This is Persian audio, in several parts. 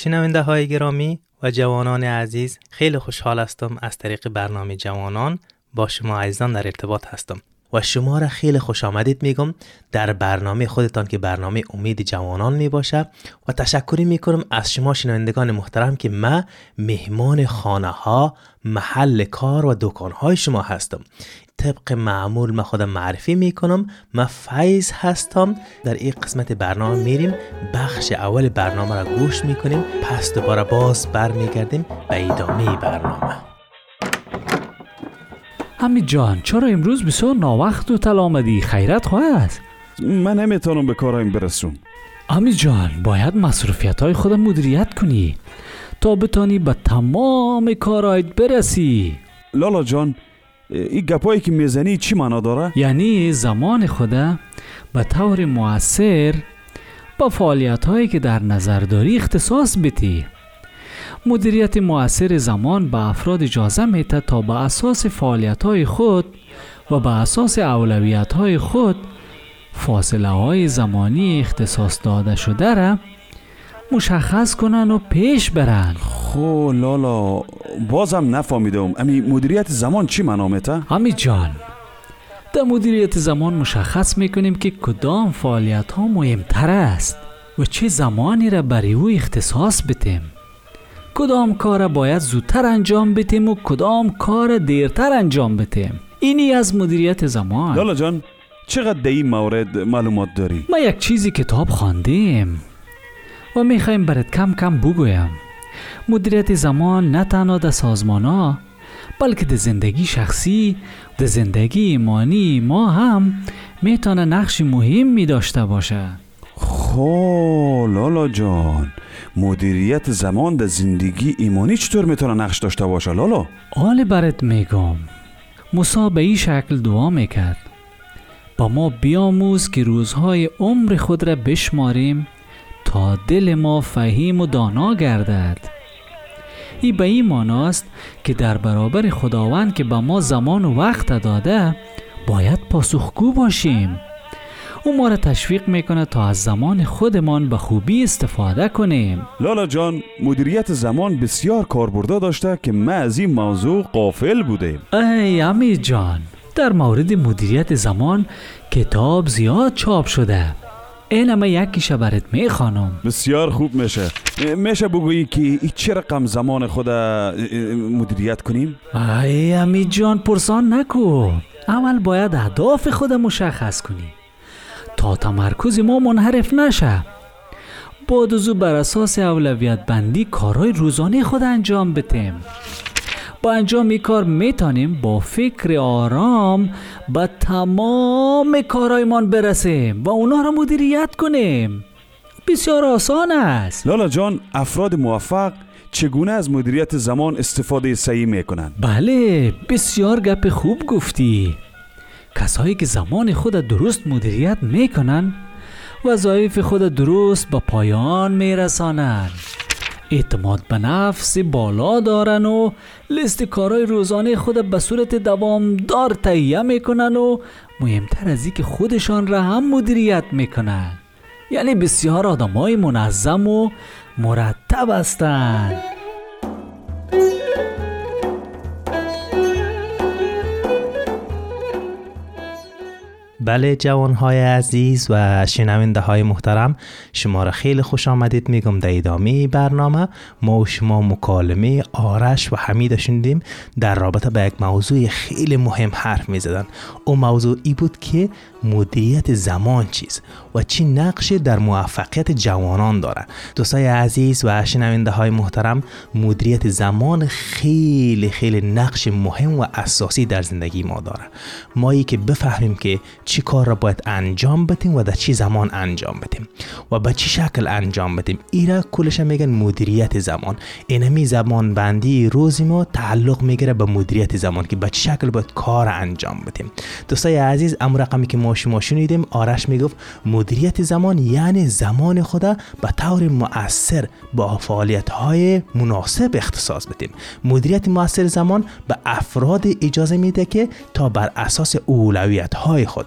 شنونده های گرامی و جوانان عزیز خیلی خوشحال هستم از طریق برنامه جوانان با شما عزیزان در ارتباط هستم. و شما را خیلی خوش آمدید میگم در برنامه خودتان که برنامه امید جوانان می باشه و تشکری می کنم از شما شنوندگان محترم که ما مهمان خانه ها محل کار و دکان های شما هستم. طبق معمول من خودم معرفی می کنم من فیض هستم. در این قسمت برنامه میریم بخش اول برنامه را گوش می کنیم پس دوباره باز برمیگردیم به ادامه برنامه. همین جان چرا امروز بسیار ناوقت و تل آمدی؟ خیرت خواهد من نمی‌تونم به کارایم برسون امی جان باید مصروفیت های خودم مدیریت کنی تا بتانی به تمام کارهایت برسی. لالا جان این گپایی که می‌زنی چی معنا داره؟ یعنی زمان خود به طور موثر با فعالیت هایی که در نظر داری اختصاص بتی مدیریت مؤثر زمان به افراد اجازه میده تا به اساس فعالیت های خود و به اساس اولویت های خود فاصله های زمانی اختصاص داده شده را مشخص کنن و پیش برن خو لالا بازم نفهمیدم. امی مدیریت زمان چی معنا میته؟ امی جان در مدیریت زمان مشخص می‌کنیم که کدام فعالیت ها مهمتر است و چه زمانی را برای او اختصاص بتیم کدام کار باید زودتر انجام بتیم و کدام کار دیرتر انجام بتیم اینی از مدیریت زمان. لالا جان چقدر در این مورد معلومات داری؟ ما یک چیزی کتاب خواندیم و می‌خوایم برات کم کم بگویم. مدیریت زمان نه تنها در سازمان ها بلکه در زندگی شخصی در زندگی ایمانی ما هم می‌تونه نقش مهمی داشته باشه. خو لالا جان. مدیریت زمان در زندگی ایمانی چطور می‌تونه نقش داشته باشه لالا؟ حال برات میگم. موسی به این شکل دعا می‌کرد. با ما بیاموز که روزهای عمر خود را بشماریم تا دل ما فهیم و دانا گردد. این به این ماناست که در برابر خداوند که به ما زمان و وقت داده باید پاسخگو باشیم. او ما را تشویق می‌کنه تا از زمان خودمان به خوبی استفاده کنیم. لالا جان مدیریت زمان بسیار کاربرده داشته که ما از این موضوع قافل بودیم. ای امی جان در مورد مدیریت زمان کتاب زیاد چاپ شده. این همه یکیشه برات می‌خوانم بسیار خوب میشه. میشه بگویی که چه رقم زمان خود مدیریت کنیم؟ ای امی جان پرسان نکو. اول باید اهداف خود مشخص کنی. تا تمرکز ما منحرف نشه. بعد از او بر اساس اولویت بندی کارهای روزانه خود انجام بتیم با انجام این کار می‌تونیم با فکر آرام به تمام کارهایمان برسیم و اونا را مدیریت کنیم. بسیار آسان است. لالا جان افراد موفق چگونه از مدیریت زمان استفاده صحیح می‌کنند بله بسیار گپ خوب گفتی. کسایی که زمان خود درست مدیریت می‌کنن وظایف خود درست به پایان میرسانند. اعتماد به نفس بالا دارن و لیست کارهای روزانه خود به صورت دوامدار تهیه می‌کنن و مهمتر از که خودشان را هم مدیریت می‌کنن. یعنی بسیار آدمای منظم و مرتب هستند بله جوان های عزیز و شنونده های محترم شما را خیلی خوش آمدید میگم در ادامه برنامه ما و شما مکالمه آرش و حمید شنیدیم. در رابطه به یک موضوع خیلی مهم حرف می زدن او موضوع ای بود که مدیریت زمان چیز و چی نقشی در موفقیت جوانان داره دوستای عزیز و شنونده های محترم مدیریت زمان خیلی خیلی نقش مهم و اساسی در زندگی ما داره. مایی که بفهمیم که چی کار را باید انجام بدیم و در چی زمان انجام بدیم و به چی شکل انجام بدیم؟ ایرا کلش میگن مدیریت زمان. اینمی زمان بندی روزی ما تعلق می‌گیره به مدیریت زمان که به چی شکل باید کار انجام بدیم. دوستای عزیز امر رقمی که ما شما شنیدیم آرش می‌گفت مدیریت زمان یعنی زمان خدا به طور مؤثر با فعالیت های مناسب اختصاص بدیم. مدیریت مؤثر زمان به افراد اجازه میده که تا بر اساس اولویت های خود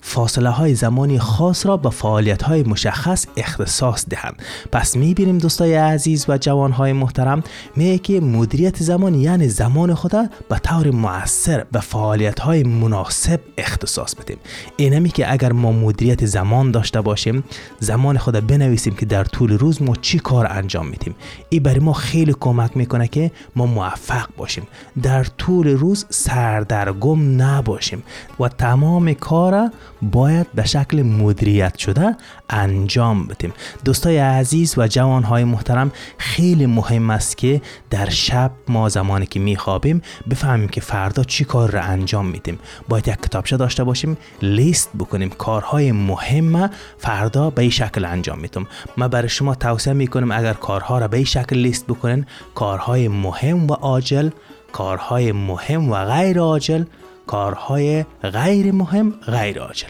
فاصله های زمانی خاص را به فعالیت های مشخص اختصاص دهند. پس می‌بینیم دوستای عزیز و جوان های محترم میگه که مدیریت زمان یعنی زمان خود به طور مؤثر به فعالیت های مناسب اختصاص بدیم. اینمی که اگر ما مدیریت زمان داشته باشیم زمان خود بنویسیم که در طول روز ما چی کار انجام میدیم. این برای ما خیلی کمک می‌کنه که ما موفق باشیم. در طول روز سردرگم نباشیم و تمام کار باید به شکل مدیریت شده انجام بدیم. دوستای عزیز و جوانهای محترم خیلی مهم است که در شب ما زمانی که میخوابیم بفهمیم که فردا چی کار را انجام میدیم. باید یک کتابچه داشته باشیم لیست بکنیم. کارهای مهم فردا به این شکل انجام میدم ما برای شما توصیه می‌کنم اگر کارها را به این شکل لیست بکنین کارهای مهم و عاجل کارهای مهم و غیر عاجل کارهای غیر مهم غیر عاجل.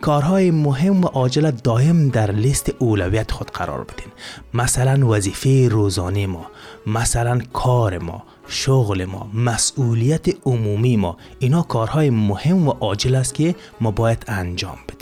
کارهای مهم و عاجل دایم در لیست اولویت خود قرار بدین. مثلا وظیفه روزانه ما مثلا کار ما شغل ما مسئولیت عمومی ما. اینا کارهای مهم و عاجل است که ما باید انجام بدیم.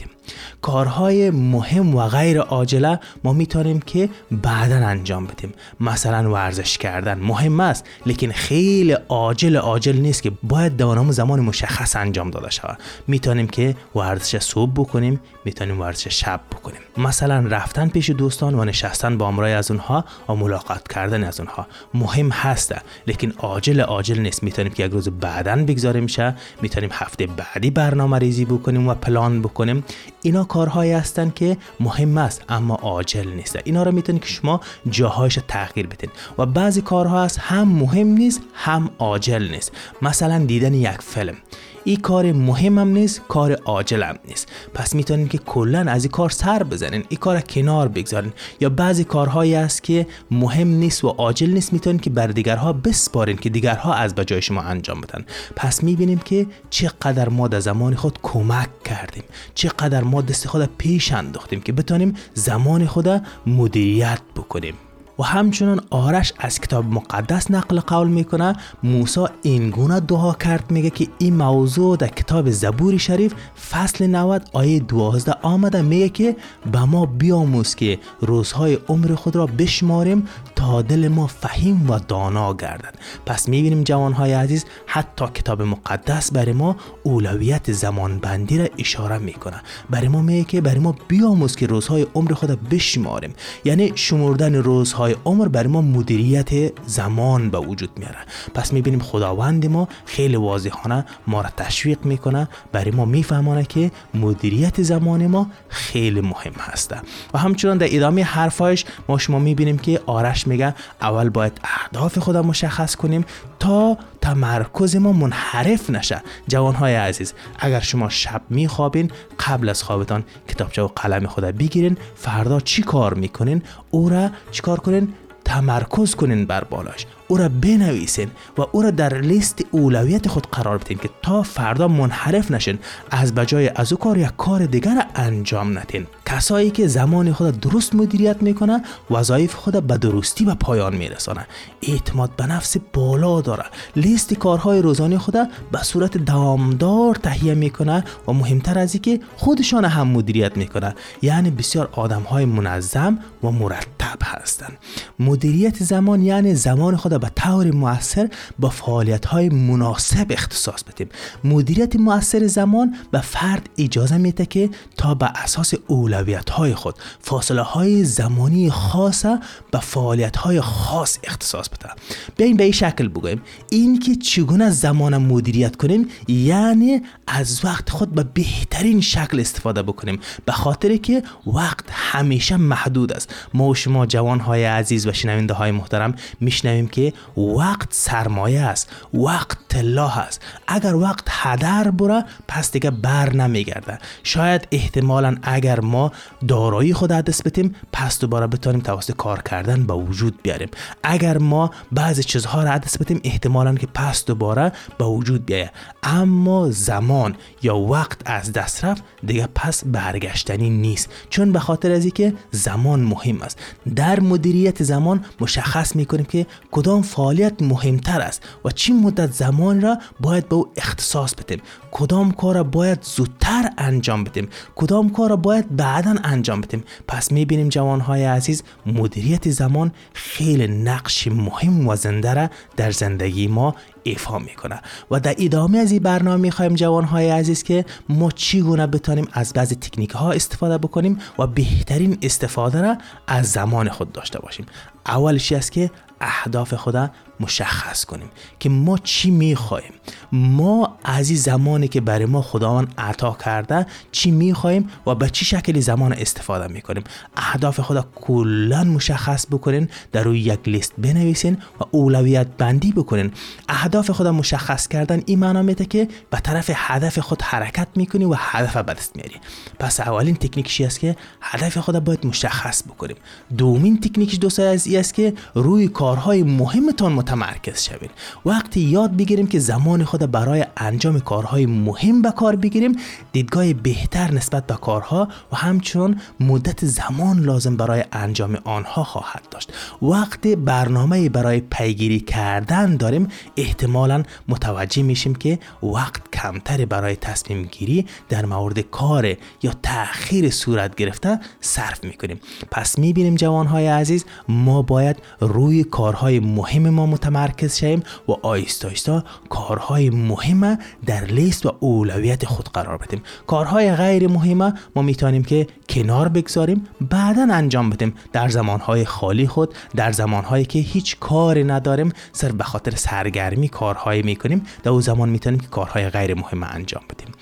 کارهای مهم و غیر عاجله ما می‌تونیم که بعدا انجام بدیم. مثلا ورزش کردن مهم است لیکن خیلی عاجل عاجل نیست که باید دانام زمان مشخص انجام داده شود. می‌تونیم که ورزش صبح بکنیم می‌تونیم ورزش شب بکنیم. مثلا رفتن پیش دوستان و نشستن با امرای از اونها و ملاقات کردن از اونها مهم هسته لیکن عاجل عاجل نیست. می‌تونیم که یک روز بعدا بگذاریم شه می‌تونیم هفته بعدی برنامه ریزی بکنیم و پلان بکنیم. اینا کارهایی هستند که مهم است اما عاجل نیست. اینا رو می‌تونید که شما جاهایش تغییر بدین. و بعضی کارها هست هم مهم نیست هم عاجل نیست. مثلا دیدن یک فیلم. این کار مهمم نیست کار عاجلم نیست. پس می‌تونین که کلا از این کار سر بزنین این کار کنار بگذارین. یا بعضی کارهایی است که مهم نیست و عاجل نیست می‌تونین که بر دیگرها بسپارین که دیگرها از بجای شما انجام بدن. پس می‌بینیم که چقدر ما در زمان خود کمک کردیم. چقدر ما دست خود پیش انداختیم که بتونیم زمان خود مدیریت بکنیم. و همچنان آرش از کتاب مقدس نقل قول می‌کنه موسی اینگونه دعا کرد میگه که این موضوع در کتاب زبور شریف فصل 90 آیه 12 آمده میگه که به ما بیاموز که روزهای عمر خود را بشماریم تا دل ما فهیم و دانا گردد. پس می‌بینیم جوانهای عزیز حتی کتاب مقدس برای ما اولویت زمان بندی را اشاره می‌کنه. برای ما میگه که برای ما بیاموز که روزهای عمر خود بشماریم. یعنی شمردن روزهای عمر برای ما مدیریت زمان به وجود میاره. پس می‌بینیم خداوند ما خیلی واضحانه ما را تشویق می‌کنه. برای ما میفهمانه که مدیریت زمان ما خیلی مهم هسته. و همچنان در ادامه حرفایش ما شما می‌بینیم که آرش میگه اول باید اهداف خودم مشخص کنیم تا تمرکز ما منحرف نشه. جوانهای عزیز اگر شما شب میخوابین قبل از خوابتان کتابچه و قلم خود بگیرین. فردا چی کار می‌کنین؟ او را چیکار کنین؟ تمرکز کنین بر بالاش. او را بنویسین و او را در لیست اولویت خود قرار بدین که تا فردا منحرف نشین از بجای از او کار یک کار دیگر انجام ندین کسایی که زمان خود درست مدیریت می‌کنه وظایف خود به درستی به پایان میرسانه. اعتماد به نفس بالا داره. لیست کارهای روزانه خود به صورت دوامدار تهیه می‌کنه و مهمتر از که خودشان هم مدیریت می‌کنه. یعنی بسیار آدم های منظم و مرتب هستند مدیریت زمان یعنی زمان خود به طور موثر با فعالیت های مناسب اختصاص بدیم. مدیریت موثر زمان به فرد اجازه میده که تا به اساس اولویت های خود فاصله های زمانی خاص به فعالیت های خاص اختصاص بده. بیاین به این شکل بگویم این که چگونه زمان مدیریت کنیم یعنی از وقت خود به بهترین شکل استفاده بکنیم. به خاطر که وقت همیشه محدود است. ما و شما جوان های عزیز و شنونده های محترم میشنویم که وقت سرمایه است وقت طلا است. اگر وقت هدر بره پس دیگه بر نمیگرده. شاید احتمالا اگر ما دارایی خود دست بتیم پس دوباره بتونیم توسط کار کردن به وجود بیاریم. اگر ما بعضی چیزها را دست بتیم احتمالا که پس دوباره به وجود بیاید اما زمان یا وقت از دست رفت دیگه پس برگشتنی نیست. چون به خاطر از که زمان مهم است. در مدیریت زمان مشخص می‌کنیم که کدام فعالیت مهمتر است و چی مدت زمان را باید به او اختصاص بدیم؟ کدام کار را باید زودتر انجام بدیم؟ کدام کار را باید بعدا انجام بدیم؟ پس می‌بینیم جوانهای عزیز مدیریت زمان خیلی نقش مهم و زنده را در زندگی ما ایفا می‌کنه. و در ادامه از این برنامه می‌خوایم جوان های عزیز که ما چگونه بتانیم از بعضی تکنیک ها استفاده بکنیم و بهترین استفاده را از زمان خود داشته باشیم. اولشی است که اهداف خود مشخص کنیم که ما چی می‌خواهیم. ما از این زمانی که برای ما خداوند عطا کرده چی می‌خواهیم و به چی شکلی زمان استفاده می‌کنیم. اهداف خدا کلا مشخص بکنین در روی یک لیست بنویسین و اولویت بندی بکنین. اهداف خدا مشخص کردن این معنا میده که به طرف هدف خود حرکت می‌کنی و هدف به دست میاری پس اولین تکنیکشی است که هدف خدا باید مشخص بکنیم. دومین تکنیکش دوستای از است که روی کارهای مهمتان متمرکز شوید وقتی یاد بگیریم که زمان خود برای انجام کارهای مهم به کار بگیریم دیدگاه بهتر نسبت به کارها و همچنان مدت زمان لازم برای انجام آنها خواهد داشت. وقتی برنامه برای پیگیری کردن داریم احتمالا متوجه میشیم که وقت کمتری برای تصمیم گیری در مورد کار یا تأخیر صورت گرفته صرف می‌کنیم. پس می‌بینیم جوانهای عزیز ما باید روی کارهای مهم ما متمرکز شویم و آیستا آیستا کارهای مهم در لیست و اولویت خود قرار بدیم. کارهای غیر مهم ما می‌تونیم که کنار بگذاریم بعدا انجام بدیم. در زمانهای خالی خود در زمانهایی که هیچ کاری نداریم صرف به خاطر سرگرمی کارهایی می‌کنیم در او زمان می‌تونیم که کارهای غیر مهم انجام بدیم.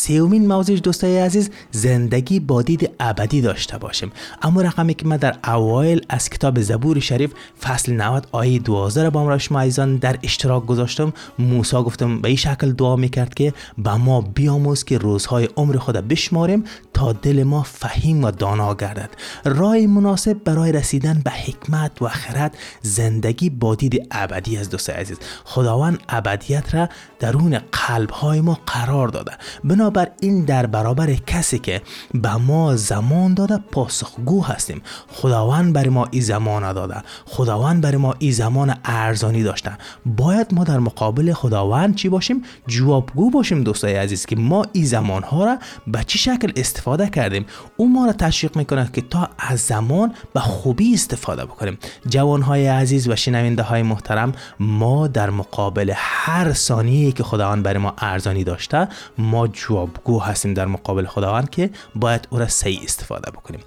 سومین موضوع دوستای عزیز زندگی با دید ابدی داشته باشیم. اما رقمی که من در اوایل از کتاب زبور شریف فصل 90 آیه 12 را با را شما عزیزان در اشتراک گذاشتم موسی گفتم به این شکل دعا می‌کرد که به ما بیاموز که روزهای عمر خود بشماریم تا دل ما فهیم و دانا گردد. راه مناسب برای رسیدن به حکمت و خرد زندگی با دید ابدی از دوست عزیز. خداوند ابدیت را درون قلب های ما قرار داده. بنابر این در برابر کسی که به ما زمان داده پاسخگو هستیم. خداوند بر ما این زمان داده. خداوند بر ما این زمان ارزانی داشته. باید ما در مقابل خداوند چی باشیم؟ جوابگو باشیم دوستای عزیز که ما این زمان ها را به چه شکل استفاده کردیم. او ما را تشویق می‌کنه که تا از زمان به خوبی استفاده بکنیم. جوان های عزیز و شنونده های محترم ما در مقابل هر ثانیه که خداوند برای ما ارزانی داشته ما جوابگو هستیم در مقابل خداوند که باید او را صحیح استفاده بکنیم.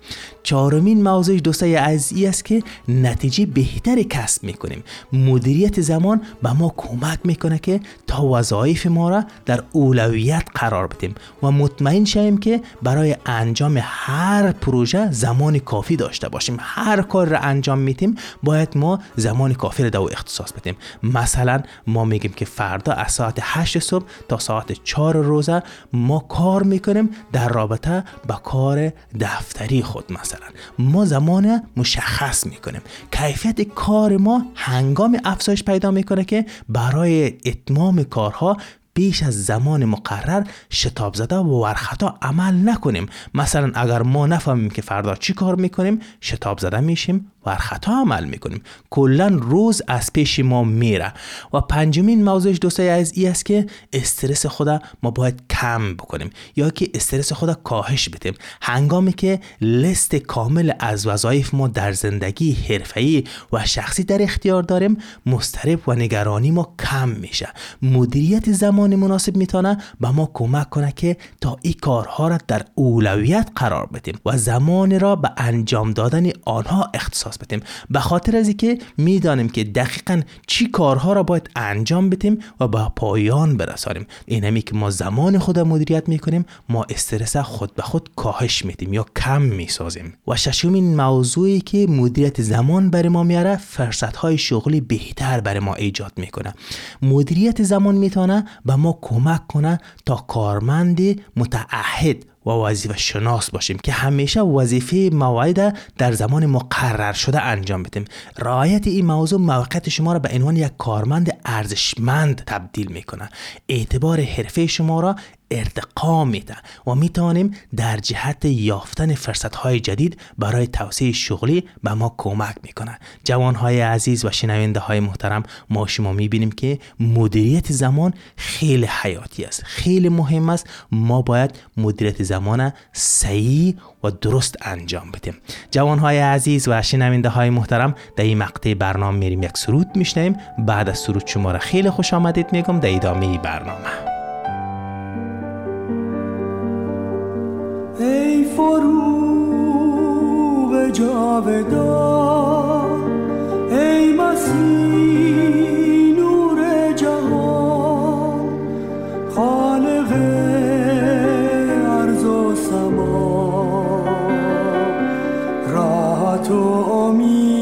چهارمین موضوع دوستای عزیزی است که نتیجه بهتری کسب می‌کنیم. مدیریت زمان به ما کمک می‌کنه که تا وظایف ما را در اولویت قرار بدیم و مطمئن شویم که برای انجام هر پروژه زمان کافی داشته باشیم. هر کار را انجام میتیم باید ما زمان کافی را در اختصاص بدیم. مثلا ما میگیم که فردا از ساعت 8 صبح تا ساعت 4 روزه ما کار می‌کنیم در رابطه با کار دفتری خود مثلا. ما زمان مشخص می‌کنیم. کیفیت کار ما هنگام افزایش پیدا می‌کنه که برای اتمام کارها بیش از زمان مقرر شتاب زده و ورخطا عمل نکنیم. مثلا اگر ما نفهمیم که فردا چی کار می‌کنیم شتاب زده میشیم. و خطا عمل می‌کنیم. کلا روز از پیش ما میره. و پنجمین موضوعش دوستای از ای است که استرس خدا ما باید کم بکنیم. یا که استرس خدا کاهش بدیم. هنگامی که لست کامل از وظایف ما در زندگی حرفه‌ای و شخصی در اختیار داریم مسترب و نگرانی ما کم میشه. مدیریت زمان مناسب می‌تونه به ما کمک کنه که تا این کارها را در اولویت قرار بدیم و زمان را به انجام دادن آنها اختصاص بدیم. به خاطر از اینکه می‌دانیم که دقیقا چی کارها را باید انجام بدیم و به پایان برسانیم. اینمی که ما زمان خود مدیریت می‌کنیم ما استرس خود به خود کاهش میدیم یا کم می‌سازیم. و ششمین موضوعی که مدیریت زمان برای ما میاره فرصت های شغلی بهتر برای ما ایجاد می‌کنه. مدیریت زمان می‌تونه به ما کمک کنه تا کارمند متعهد و وظیفه شناس باشیم که همیشه وظیفه موعد در زمان مقرر شده انجام بدیم. رعایت این موضوع موقعیت شما را به عنوان یک کارمند ارزشمند تبدیل می‌کنه اعتبار حرفه شما را ارتقا میده و می‌توانیم در جهت یافتن فرصت های جدید برای توسعه شغلی به ما کمک می‌کنه جوان های عزیز و شنونده های محترم ما شما می‌بینیم که مدیریت زمان خیلی حیاتی است خیلی مهم است. ما باید مدیریت زمان صحیح و درست انجام بدیم. جوان های عزیز و شنونده های محترم در این مقطع برنامه میریم. یک سرود میشنیم بعد از سرود شما را خیلی خوش آمدید میگم در ادامه برنامه. ای فروغ جاودان ای مسیح نور جهان خالق ارز و سما. راحت و امید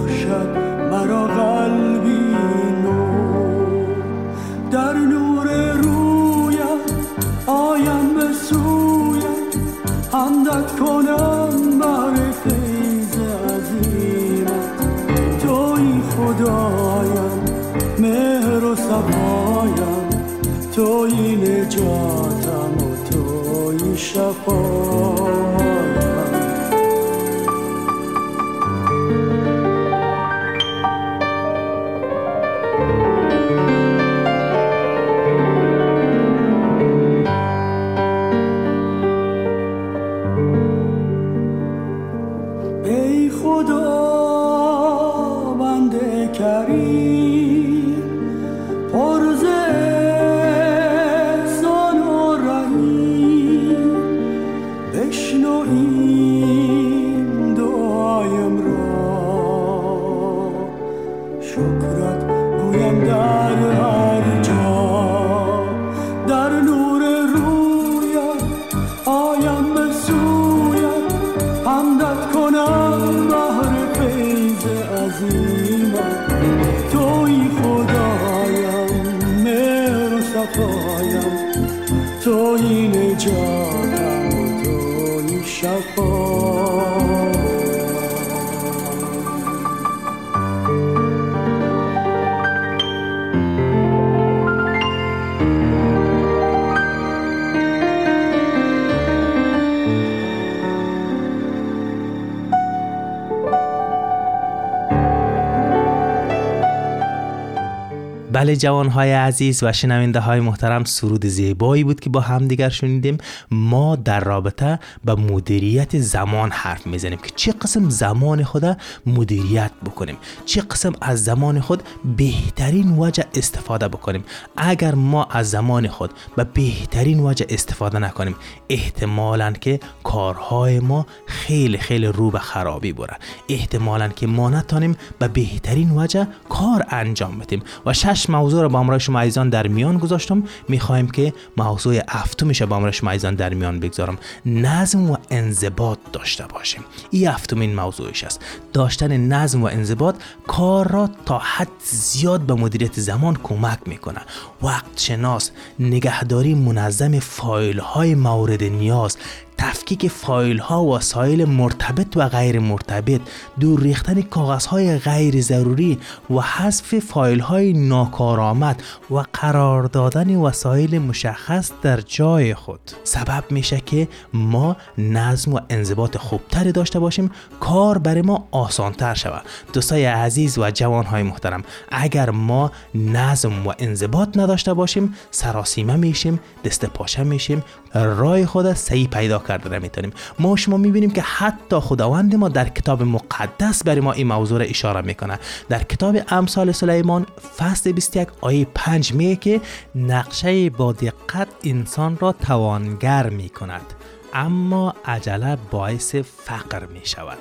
بخشد مرا قلبی نو. در نور رویت آیم به سویت حمدت کنم بر فیض عظیمت توی خدایم مهر و صفایم. توی نجاتم و توی شفایم. بله جوان های عزیز و شنونده های محترم سرود زیبایی بود که با همدیگر شنیدیم. ما در رابطه به مدیریت زمان حرف می‌زنیم که چه قسم زمان خود مدیریت بکنیم چه قسم از زمان خود بهترین وجه استفاده بکنیم. اگر ما از زمان خود به بهترین وجه استفاده نکنیم احتمالا که کارهای ما خیلی خیلی رو به خرابی بره. احتمالا که ما نتانیم به بهترین وجه کار انجام بدیم. و شش موضوع رو با امرای شما عزیزان در میان گذاشتم. می‌خوایم که موضوع هفتمش با امرای شما عزیزان در میان بگذارم. نظم و انضباط داشته باشیم. این هفتمین موضوعش است. داشتن نظم و انضباط کار را تا حد زیاد به مدیریت زمان کمک می‌کنه. وقت شناس نگهداری منظم فایل های مورد نیاز تفکیک فایل ها و وسایل مرتبط و غیر مرتبط دور ریختن کاغذ های غیر ضروری و حذف فایل های ناکارآمد و قرار دادن وسایل مشخص در جای خود. سبب میشه که ما نظم و انضباط خوبتری داشته باشیم کار برای ما آسانتر شود. دوستای عزیز و جوان های محترم اگر ما نظم و انضباط نداشته باشیم سراسیمه میشیم دست پاشه میشیم رای خود صحیح پیدا کرده می‌تونیم ما شما می‌بینیم که حتی خداوند ما در کتاب مقدس برای ما این موضوع را اشاره می‌کنه. در کتاب امثال سلیمان فصل 21 آیه 5 میگه که نقشه با دقت انسان را توانگر می‌کند اما عجله باعث فقر می شود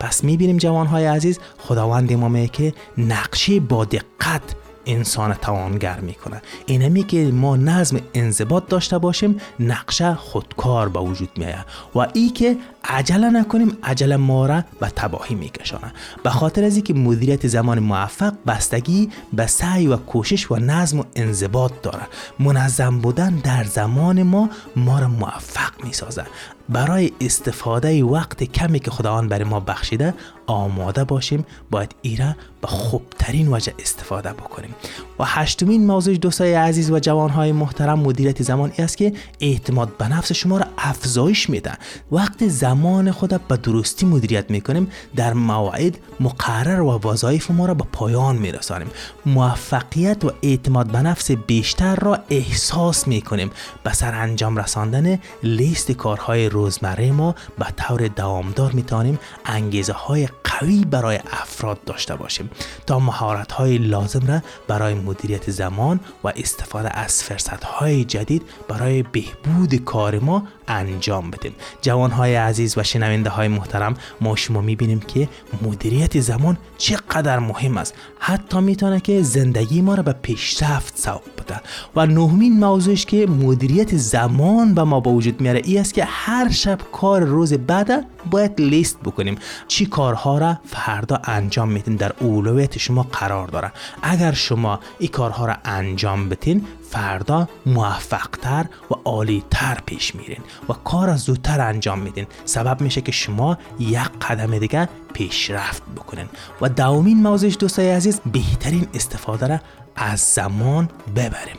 پس می‌بینیم جوانهای عزیز خداوند ما میگه که نقشه با دقت انسان توانگر می‌کنه. اینمی که ما نظم انضباط داشته باشیم نقشه خودکار به وجود میآید. و ای که عجله نکنیم عجله ما را به تباهی میکشانه. به خاطر از اینکه مدیریت زمان موفق بستگی به سعی و کوشش و نظم و انضباط داره. منظم بودن در زمان ما ما را موفق می‌سازه. برای استفاده وقت کمی که خداوند برای ما بخشیده آماده باشیم. باید ایره به خوبترین وجه استفاده بکنیم. و هشتمین موضوع دوستای عزیز و جوانهای محترم مدیریت زمان است که اعتماد به نفس شما را افزایش میده. وقت زمان خود به درستی مدیریت می‌کنیم. در مواعید مقرر و وظایف ما را به پایان میرسانیم. موفقیت و اعتماد به نفس بیشتر را احساس می‌کنیم. به سر انجام رساندن لیست کارهای روزمره ما به طور دوامدار می‌توانیم انگیزه های قوی برای افراد داشته باشیم تا مهارت های لازم را برای مدیریت زمان و استفاده از فرصت های جدید برای بهبود کار ما انجام بدیم جوان های عزیز و شنونده های محترم ما شما می‌بینیم که مدیریت زمان چقدر مهم است. حتی می‌تونه که زندگی ما را به پیشرفت سوق بده. و نهمین موضوعش که مدیریت زمان به ما با وجود میاره ای است که هر شب کار روز بعد باید لیست بکنیم. چی کارها را فردا انجام میدین در اولویت شما قرار داره. اگر شما این کارها را انجام بتین فردا موفقتر و عالیتر پیش میرین و کار زودتر انجام میدین. سبب میشه که شما یک قدم دیگه پیشرفت بکنین. و دومین موضوعش دوستای عزیز بهترین استفاده را از زمان ببریم.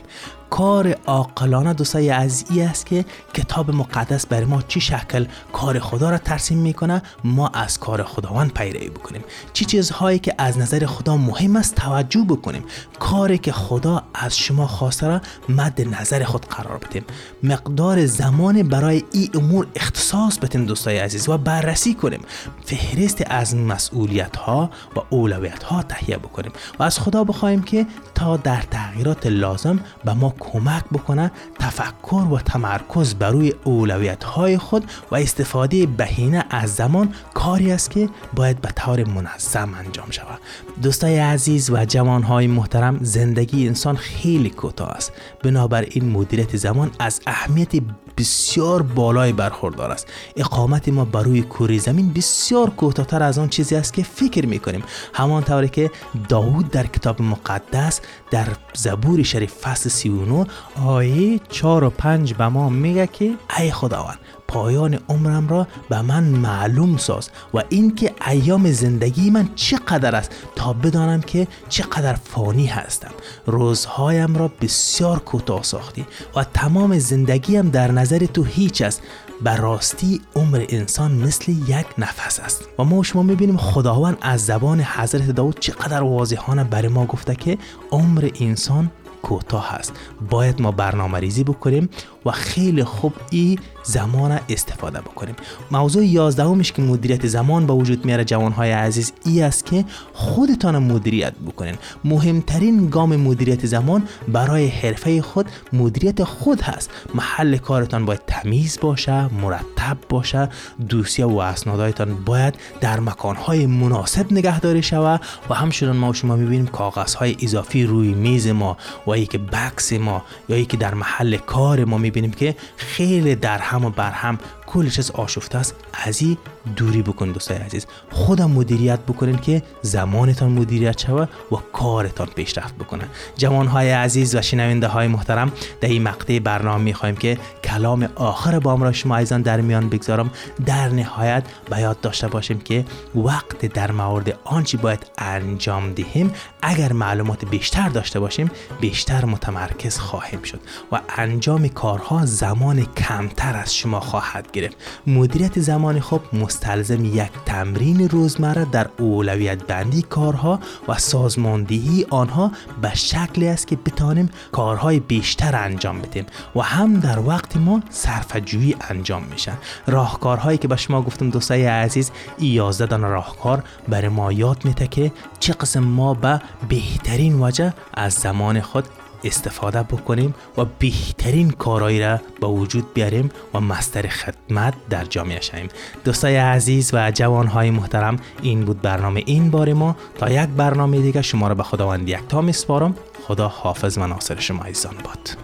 کار عاقلانه دوستای عزیزی است که کتاب مقدس برای ما چی شکل کار خدا را ترسیم می‌کنه؟ ما از کار خداوند پیروی بکنیم. چی چیزهایی که از نظر خدا مهم است توجه بکنیم. کاری که خدا از شما خواسته را مد نظر خود قرار بدیم. مقدار زمان برای این امور اختصاص بدیم دوستای عزیز و بررسی کنیم. فهرست از مسئولیت ها و اولویت ها تهیه بکنیم. و از خدا بخواهیم که تا در تغییرات لازم به ما کمک بکنه تفکر و تمرکز بر روی اولویت های خود و استفاده بهینه از زمان کاری است که باید به طور منظم انجام شود. دوستای عزیز و جوان های محترم زندگی انسان خیلی کوتاه است. بنابراین مدیریت زمان از اهمیت بسیار بالای برخوردار است. اقامت ما بر روی کوره زمین بسیار کوتاهتر از آن چیزی است که فکر می‌کنیم. همانطوری که داوود در کتاب مقدس در زبور شریف فصل 39 آیه 4 و 5 به ما میگه که ای خداوند پایان عمرم را به من معلوم ساز و اینکه ایام زندگی من چقدر است تا بدانم که چقدر فانی هستم. روزهایم را بسیار کوتاه ساختی و تمام زندگیم در نظر تو هیچ است. بر راستی عمر انسان مثل یک نفس است. و ما شما می‌بینیم خداوند از زبان حضرت داود چقدر واضحانه برای ما گفته که عمر انسان کوتاه است باید ما برنامه ریزی بکنیم و خیلی خوب این زمان استفاده بکنیم. موضوع یازدهمش که مدیریت زمان به وجود میاره جوانهای عزیز ای است که خودتان مدیریت بکنین. مهمترین گام مدیریت زمان برای حرفه خود مدیریت خود هست. محل کارتان باید تمیز باشه مرتب باشه. دوسیه و اسنادهایتان باید در مکانهای مناسب نگهداری شود و همچنان ما شما می‌بینیم کاغذهای اضافی روی میز ما و ای که بکس ما یا ای که در محل کار ما می‌بینیم که خیلی در هم و بر هم کل چیز آشفته است. از این دوری بکن دوستای عزیز. خودم مدیریت بکنین که زمانتان مدیریت شوه و کارتان پیشرفت بکنه جوانهای عزیز و شنونده های محترم در این مقطع برنامه می‌خوایم که کلام آخر با را شما عزیزان در میان بگذارم. در نهایت به یاد داشته باشیم که وقت در مورد آنچه باید انجام دهیم. اگر معلومات بیشتر داشته باشیم بیشتر متمرکز خواهیم شد و انجام کارها زمان کمتر از شما خواهد گرفت. مدیریت زمان خوب مستلزم یک تمرین روزمره در اولویت بندی کارها و سازماندهی آنها به شکلی است که بتانیم کارهای بیشتر انجام بدیم و هم در وقت ما صرفه انجام میشن راهکارهایی که به شما گفتم دوستای عزیز ای یازده راهکار برای ما یاد میده که چه قسم ما به بهترین وجه از زمان خود استفاده بکنیم و بهترین کارایی را به وجود بیاریم و مستر خدمت در جامعه شویم. دوستای عزیز و جوانهای محترم این بود برنامه این بار ما. تا یک برنامه دیگه شما را به خداوند یک تا میسپارم. خدا حافظ و ناصر شما ایزان باد.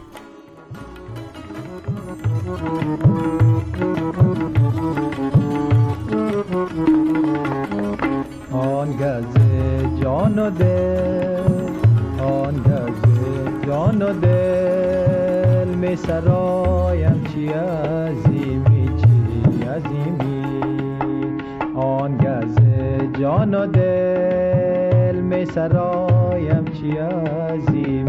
آن گز جان و دل جان و دل می سرایم چی عظیمی چی عظیمی. آن گز جان و دل می سرایم چی عظیمی.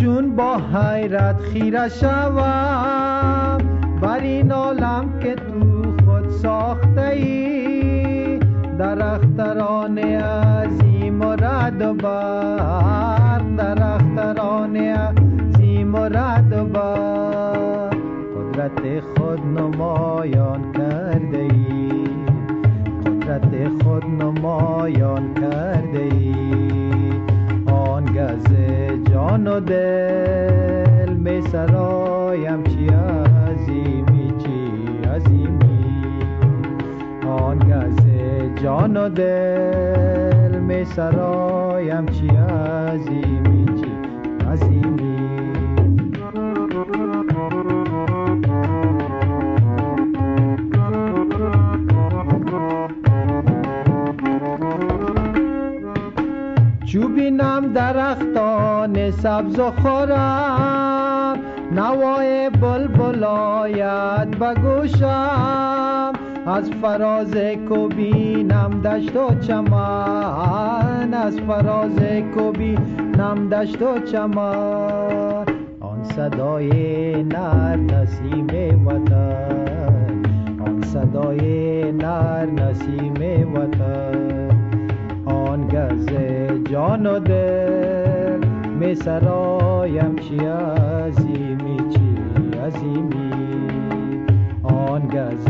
چون با حیرت خیره شوم. بر این عالم که تو خود ساخته ای درختران عظیم و رد و بر. دل می سرایم چی عظیمی چی عظیمی. آن گز جان و دل می سرایم چی عظیمی. درختان سبز و خورم. نوای بلبل آید به گوشم. از فراز کو بینم دشت و چمن. از فراز کو بینم دشت و چمن. آن صدای نر نسیم وطن. آن صدای نر نسیم وطن. گز جان و دل می سرایم چی عظیمی چی عظیمی. آن گز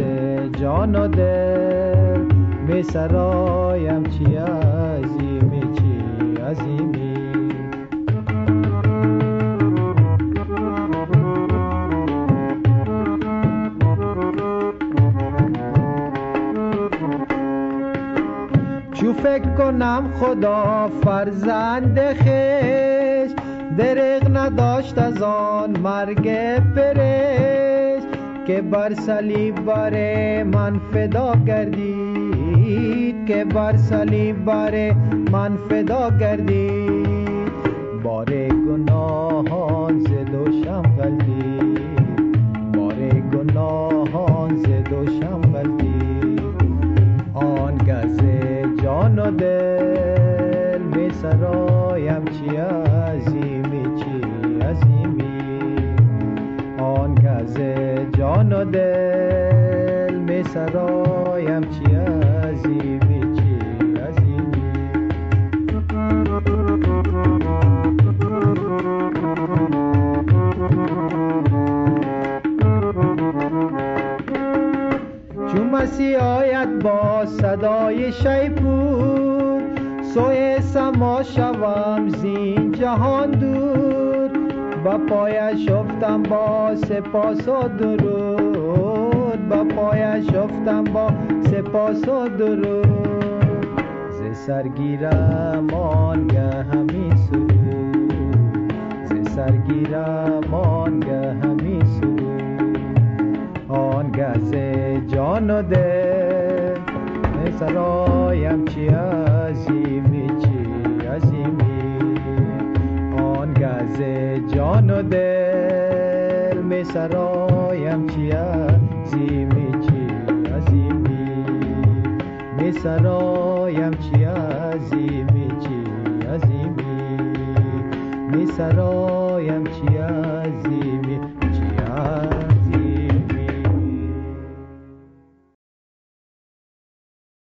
جان و دل می سرایم چی عظیمی چی عظیمی. فکر کنم خدا فرزند خیش درق نداشت از آن مرگ فرش که بر صلیب بر من فدا گردید. که بر صلیب بر من فدا گردید. بار گناهان زد و شم جان دل می سرایم چی عظیمی چی عظیمی. آن گز جان و دل می سرایم مسیح آید با صدای شیپور؟ سوی سما شوم زین جهان دور. و پایش شفتم با سپاس و درود. با پایش افتم با سپاس و درود. ز سرگیرم آنگه همی سرود ز سرگیرم آنگه آنگه ز جان و دل سرایم چی عظیمی چی عظیمی؟ آنگه ز جان و دل می سرایم چی عظیمی چی عظیمی؟ می سرایم چی عظیمی چی عظیمی؟ می سرایم